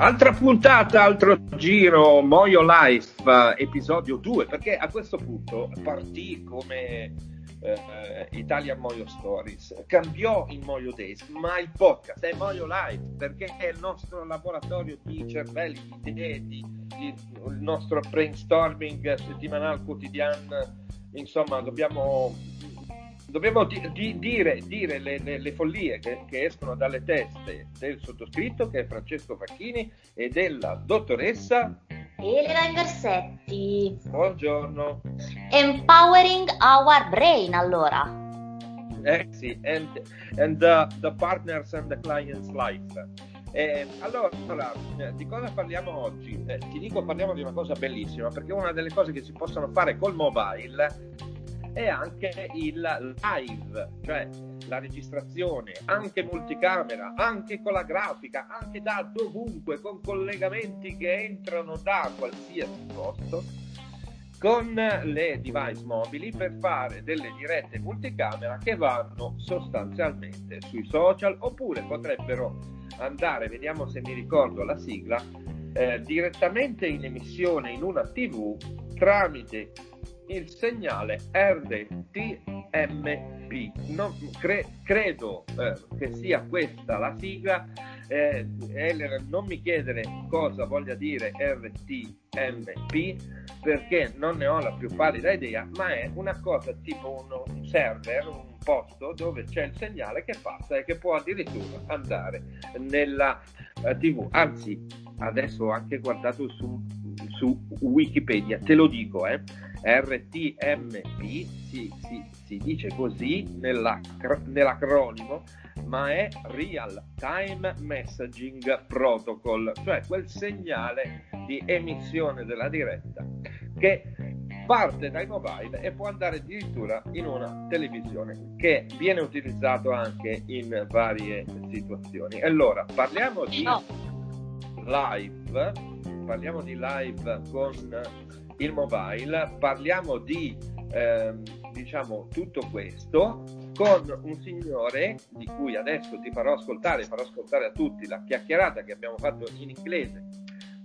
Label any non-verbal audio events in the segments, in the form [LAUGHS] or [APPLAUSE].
Altra puntata, altro giro, Moyo Life, episodio 2, perché a questo punto partì come eh, Italian Moyo Stories, cambiò in Moyo Days, ma il podcast è Moyo Life, perché è il nostro laboratorio di cervelli, di idee, di, di, il nostro brainstorming settimanale, quotidiano, insomma dobbiamo dobbiamo di, di, dire, dire le, le, le, follie che, che, escono dalle teste del sottoscritto, che è Francesco Facchini, e della dottoressa Elena Inversetti. Buongiorno. Empowering our brain, allora. Eh sì, and, and the, the partners and the client's life. Eh, allora, eh, di cosa parliamo oggi? Eh, ti dico, parliamo di una cosa bellissima, perché una delle cose che si possono fare col mobile e anche il live, cioè la registrazione, anche multicamera, anche con la grafica, anche da dovunque, con collegamenti che entrano da qualsiasi posto, con le device mobili per fare delle dirette multicamera che vanno sostanzialmente sui social oppure potrebbero andare, vediamo se mi ricordo la sigla, eh, direttamente in emissione in una TV tramite il segnale RTMP. Non, cre, credo eh, che sia questa la sigla. Eh, non mi chiedere cosa voglia dire RTMP perché non ne ho la più pallida idea, ma è una cosa tipo un server, un posto dove c'è il segnale che passa e che può addirittura andare nella uh, TV. Anzi, adesso ho anche guardato su, su Wikipedia, te lo dico, eh. RTMP si, si, si dice così nell'acronimo, ma è Real Time Messaging Protocol, cioè quel segnale di emissione della diretta che parte dai mobile e può andare addirittura in una televisione che viene utilizzato anche in varie situazioni. Allora, parliamo di live, parliamo di live con il mobile, parliamo di eh, diciamo tutto questo con un signore di cui adesso ti farò ascoltare, farò ascoltare a tutti la chiacchierata che abbiamo fatto in inglese.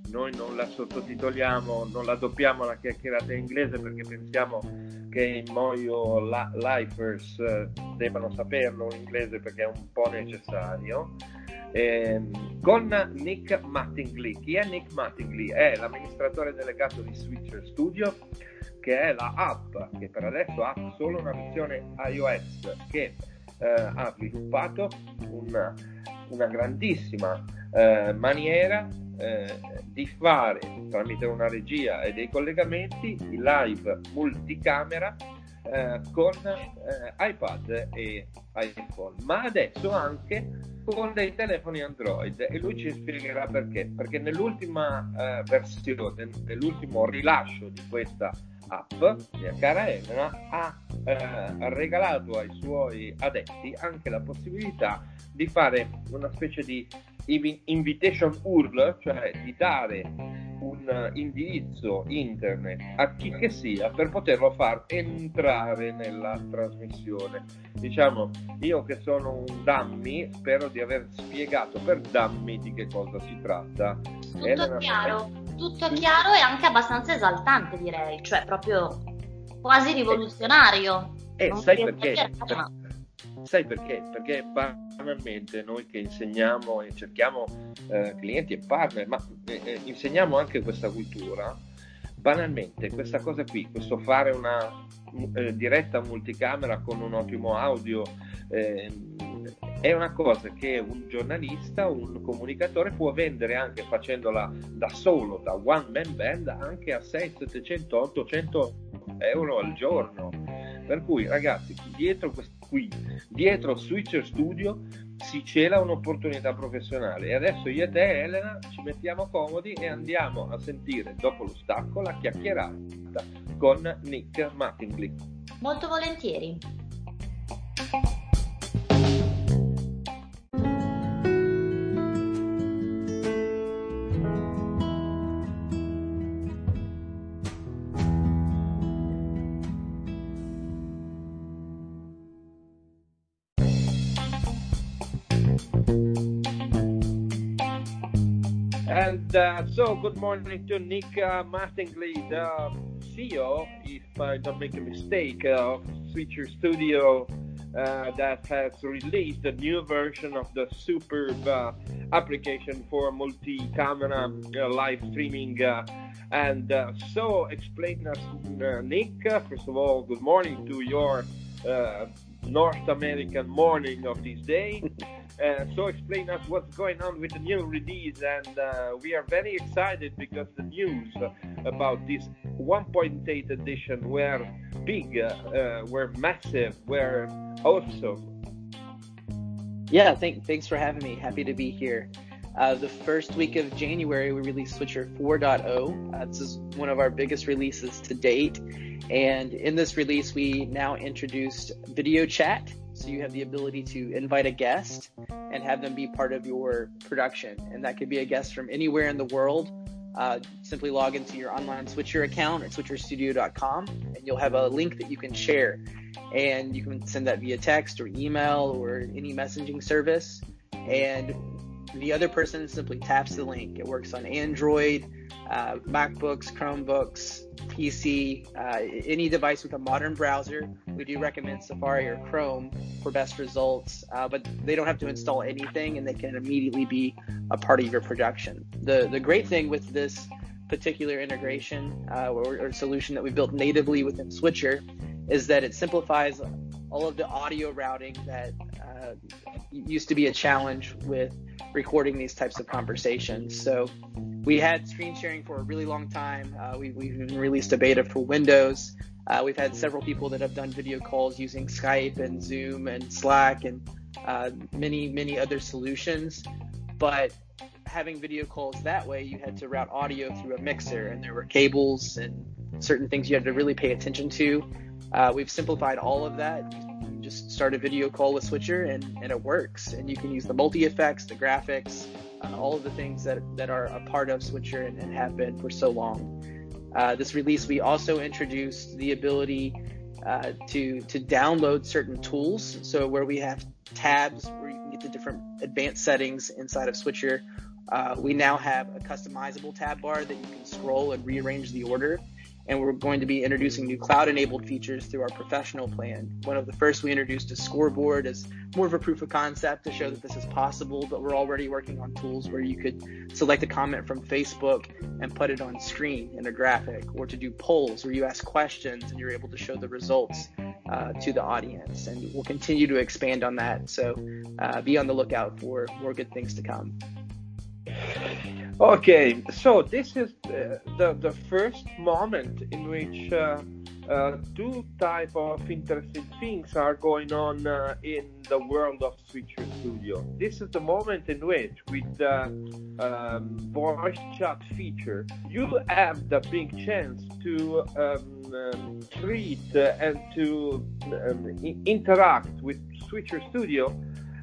Noi non la sottotitoliamo, non la doppiamo la chiacchierata in inglese perché pensiamo che i Moyo Lifers eh, debbano saperlo in inglese perché è un po' necessario eh, con Nick Mattingly. Chi è Nick Mattingly? È l'amministratore delegato di Switcher Studio, che è la app che per adesso ha solo una versione iOS che eh, ha sviluppato una, una grandissima eh, maniera eh, di fare tramite una regia e dei collegamenti live multicamera eh, con eh, iPad e iPhone, ma adesso anche con dei telefoni Android e lui ci spiegherà perché. Perché nell'ultima eh, versione, nell'ultimo rilascio di questa app, mia cara Elena ha eh, regalato ai suoi adepti anche la possibilità di fare una specie di invitation URL, cioè di dare un indirizzo internet a chi che sia per poterlo far entrare nella trasmissione. Diciamo, io che sono un dummy, spero di aver spiegato per dummy di che cosa si tratta. Tutto Elena... chiaro, tutto chiaro e anche abbastanza esaltante direi, cioè proprio quasi rivoluzionario. E eh, sai perché? Ma... Sai perché? Perché banalmente noi che insegniamo e cerchiamo eh, clienti e partner, ma eh, eh, insegniamo anche questa cultura, banalmente questa cosa qui, questo fare una eh, diretta multicamera con un ottimo audio, ehm, è una cosa che un giornalista, un comunicatore può vendere anche facendola da solo, da one man band, anche a 600, 700, 800 euro al giorno. Per cui ragazzi, dietro questo qui dietro Switcher Studio si cela un'opportunità professionale e adesso io e te Elena ci mettiamo comodi e andiamo a sentire dopo lo stacco la chiacchierata con Nick Mattingly. Molto volentieri. Uh, so, good morning to Nick uh, Mattingly, the CEO, if I don't make a mistake, of Switcher Studio uh, that has released a new version of the superb uh, application for multi-camera uh, live streaming. Uh, and uh, so, explain us, uh, Nick. first of all, good morning to your North American morning of this day. [LAUGHS] Uh, so explain us what's going on with the new release and uh, we are very excited because the news about this 1.8 edition were big uh, were massive were awesome yeah thank, thanks for having me happy to be here uh, the first week of January, we released Switcher 4.0. Uh, this is one of our biggest releases to date. And in this release, we now introduced video chat. So you have the ability to invite a guest and have them be part of your production. And that could be a guest from anywhere in the world. Uh, simply log into your online Switcher account at switcherstudio.com and you'll have a link that you can share. And you can send that via text or email or any messaging service. And the other person simply taps the link. It works on Android, uh, MacBooks, Chromebooks, PC, uh, any device with a modern browser. We do recommend Safari or Chrome for best results, uh, but they don't have to install anything and they can immediately be a part of your production. The, the great thing with this particular integration uh, or, or solution that we built natively within Switcher is that it simplifies all of the audio routing that uh, used to be a challenge with recording these types of conversations. So we had screen sharing for a really long time. Uh, we, have even released a beta for Windows. Uh, we've had several people that have done video calls using Skype and Zoom and Slack and uh, many, many other solutions. But having video calls that way, you had to route audio through a mixer, and there were cables and certain things you had to really pay attention to. Uh, we've simplified all of that just start a video call with Switcher and, and it works. And you can use the multi effects, the graphics, uh, all of the things that, that are a part of Switcher and, and have been for so long. Uh, this release, we also introduced the ability uh, to to download certain tools. So where we have tabs where you can get the different advanced settings inside of Switcher, uh, we now have a customizable tab bar that you can scroll and rearrange the order and we're going to be introducing new cloud enabled features through our professional plan. One of the first we introduced a scoreboard as more of a proof of concept to show that this is possible, but we're already working on tools where you could select a comment from Facebook and put it on screen in a graphic, or to do polls where you ask questions and you're able to show the results uh, to the audience. And we'll continue to expand on that. So uh, be on the lookout for more good things to come. Okay, so this is uh, the the first moment in which uh, uh, two type of interesting things are going on uh, in the world of Switcher Studio. This is the moment in which, with the um, voice chat feature, you have the big chance to um, um, treat and to um, interact with Switcher Studio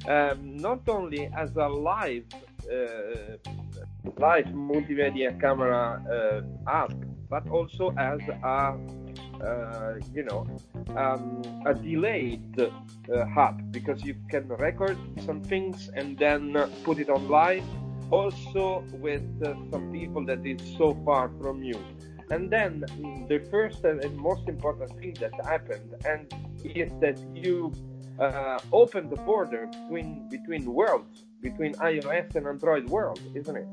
um, not only as a live uh, live multimedia camera uh, app, but also as a uh, you know um, a delayed uh, hub because you can record some things and then put it online also with uh, some people that is so far from you. And then the first and most important thing that happened and is that you uh, open the border between between worlds between iOS and Android world isn't it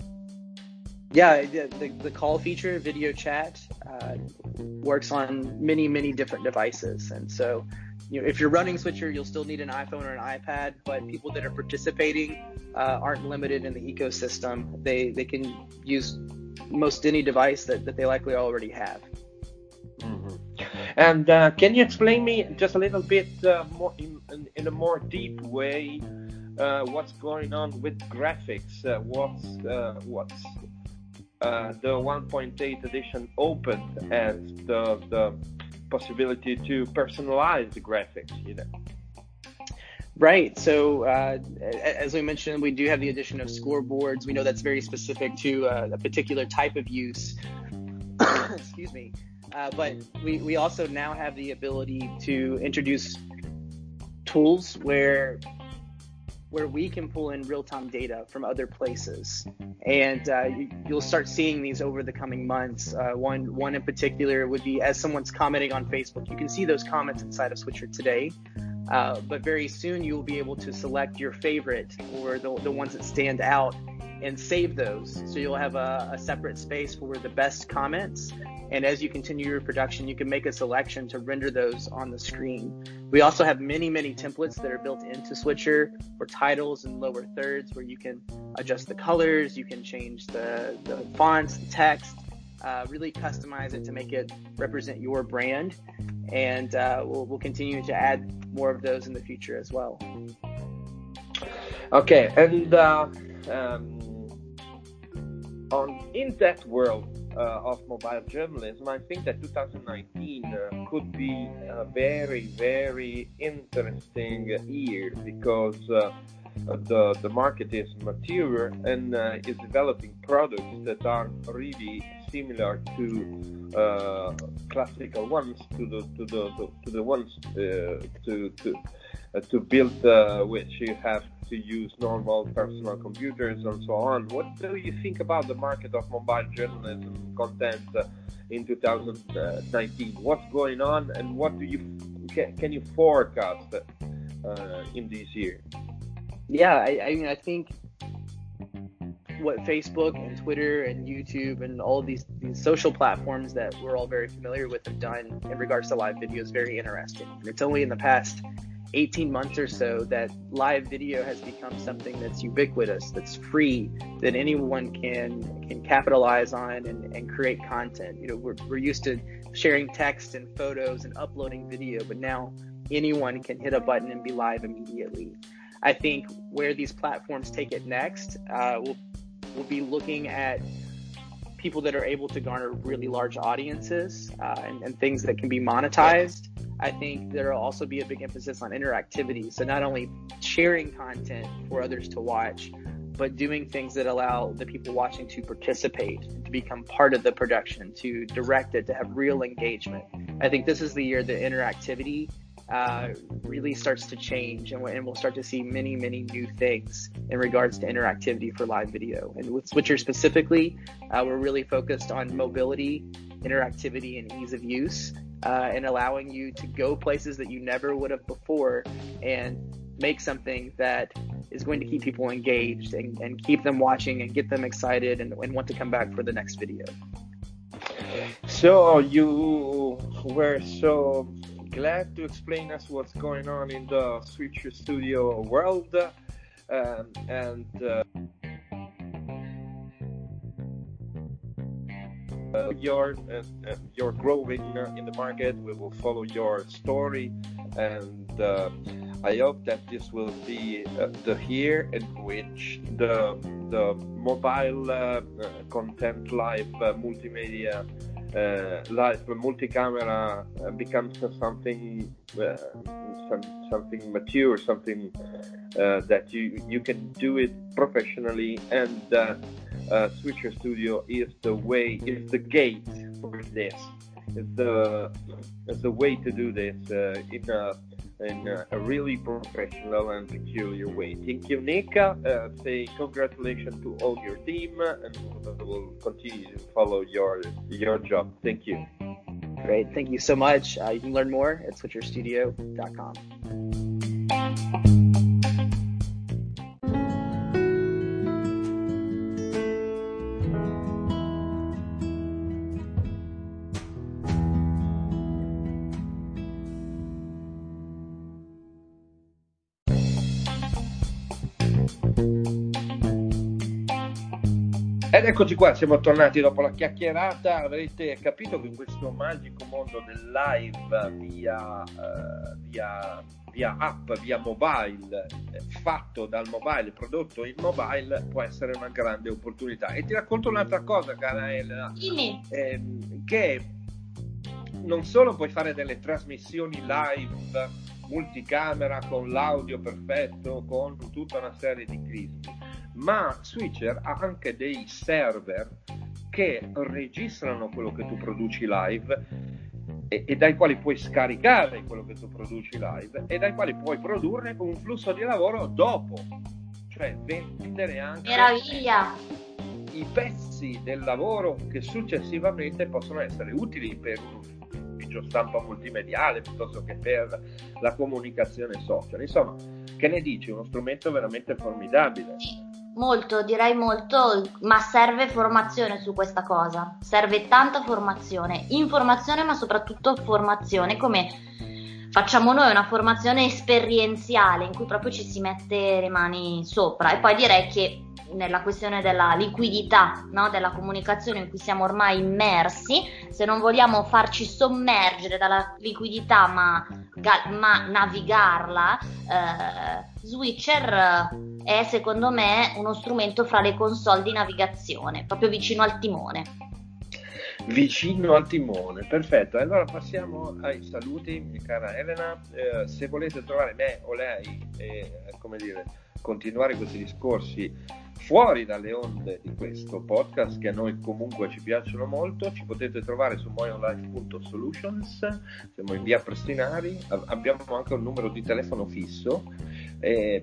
yeah, the, the, the, call feature, video chat, uh, works on many, many different devices. And so, you know, if you're running Switcher, you'll still need an iPhone or an iPad, but people that are participating uh, aren't limited in the ecosystem. They, they can use most any device that, that they likely already have. Mm-hmm. And uh, can you explain me just a little bit uh, more in, in, in, a more deep way uh, what's going on with graphics? Uh, what's what's uh, the 1.8 edition opened as the, the possibility to personalize the graphics, you know. Right. So, uh, as we mentioned, we do have the addition of scoreboards. We know that's very specific to uh, a particular type of use. [COUGHS] Excuse me. Uh, but we, we also now have the ability to introduce tools where where we can pull in real time data from other places. And uh, you, will start seeing these over the coming months. Uh, one, one in particular would be as someone's commenting on Facebook, you can see those comments inside of Switcher today. Uh, but very soon you will be able to select your favorite or the, the ones that stand out and save those. So you'll have a, a separate space for the best comments and as you continue your production, you can make a selection to render those on the screen. We also have many, many templates that are built into Switcher for titles and lower thirds where you can adjust the colors, you can change the, the fonts, the text, uh, really customize it to make it represent your brand. And uh, we'll, we'll continue to add more of those in the future as well. Okay, and uh, um, on in that world, uh, of mobile journalism, I think that 2019 uh, could be a very, very interesting year because uh, the the market is mature and uh, is developing products that are really similar to uh, classical ones, to the to the to the ones uh, to to to build which you have to use normal personal computers and so on. What do you think about the market of mobile journalism content uh, in 2019? What's going on, and what do you can, can you forecast uh, in this year? Yeah, I, I mean, I think what Facebook and Twitter and YouTube and all these, these social platforms that we're all very familiar with have done in regards to live video is very interesting. And it's only in the past 18 months or so that live video has become something that's ubiquitous, that's free, that anyone can can capitalize on and, and create content. You know, we're, we're used to sharing text and photos and uploading video, but now anyone can hit a button and be live immediately. I think where these platforms take it next, uh, we'll, we'll be looking at people that are able to garner really large audiences uh, and, and things that can be monetized I think there will also be a big emphasis on interactivity. So not only sharing content for others to watch, but doing things that allow the people watching to participate, to become part of the production, to direct it, to have real engagement. I think this is the year that interactivity uh, really starts to change, and, we'll start to see many, many new things in regards to interactivity for live video. And with Switcher specifically, uh, we're really focused on mobility, interactivity, and ease of use uh, and allowing you to go places that you never would have before and make something that is going to keep people engaged and, and keep them watching and get them excited and, and want to come back for the next video. So you were so glad to explain us what's going on in the Switcher Studio world, um, and uh, uh, you're uh, you're growing in the market. We will follow your story, and uh, I hope that this will be uh, the year in which the the mobile uh, content live multimedia. live multi-camera becomes something some, something mature, something that you you can do it professionally and uh, Switcher Studio is the way, is the gate for this. It's the, it's the way to do this uh, in, a, in a, really professional and peculiar way. Thank you, Nika. Uh, say congratulations to all your team, and we'll continue to follow your your job. Thank you. Great. Thank you so much. Uh, you can learn more at switcherstudio.com. Ed eccoci qua, siamo tornati dopo la chiacchierata. Avrete capito che in questo magico mondo del live via, uh, via, via app, via mobile, eh, fatto dal mobile, prodotto in mobile, può essere una grande opportunità. E ti racconto un'altra cosa, cara Elena, eh, che non solo puoi fare delle trasmissioni live multicamera con l'audio perfetto, con tutta una serie di crismi ma Switcher ha anche dei server che registrano quello che tu produci live e, e, dai quali puoi scaricare quello che tu produci live e dai quali puoi produrre un flusso di lavoro dopo, cioè vendere anche Meraviglia. i pezzi del lavoro che successivamente possono essere utili per un ufficio stampa multimediale piuttosto che per la comunicazione social. Insomma, che ne dici? Uno strumento veramente formidabile. Molto, direi molto, ma serve formazione su questa cosa. Serve tanta formazione, informazione, ma soprattutto formazione, come facciamo noi una formazione esperienziale in cui proprio ci si mette le mani sopra. E poi direi che nella questione della liquidità no? della comunicazione in cui siamo ormai immersi, se non vogliamo farci sommergere dalla liquidità ma, ma navigarla, eh, Switcher è secondo me uno strumento fra le console di navigazione, proprio vicino al timone. Vicino al timone, perfetto. Allora passiamo ai saluti, cara Elena. Eh, se volete trovare me o lei e come dire, continuare questi discorsi fuori dalle onde di questo podcast che a noi comunque ci piacciono molto ci potete trovare su moionlife.solutions siamo in via Prestinari abbiamo anche un numero di telefono fisso eh,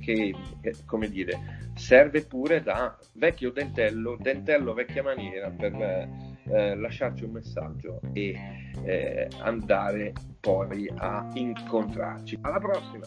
che come dire serve pure da vecchio dentello dentello vecchia maniera per eh, lasciarci un messaggio e eh, andare poi a incontrarci. Alla prossima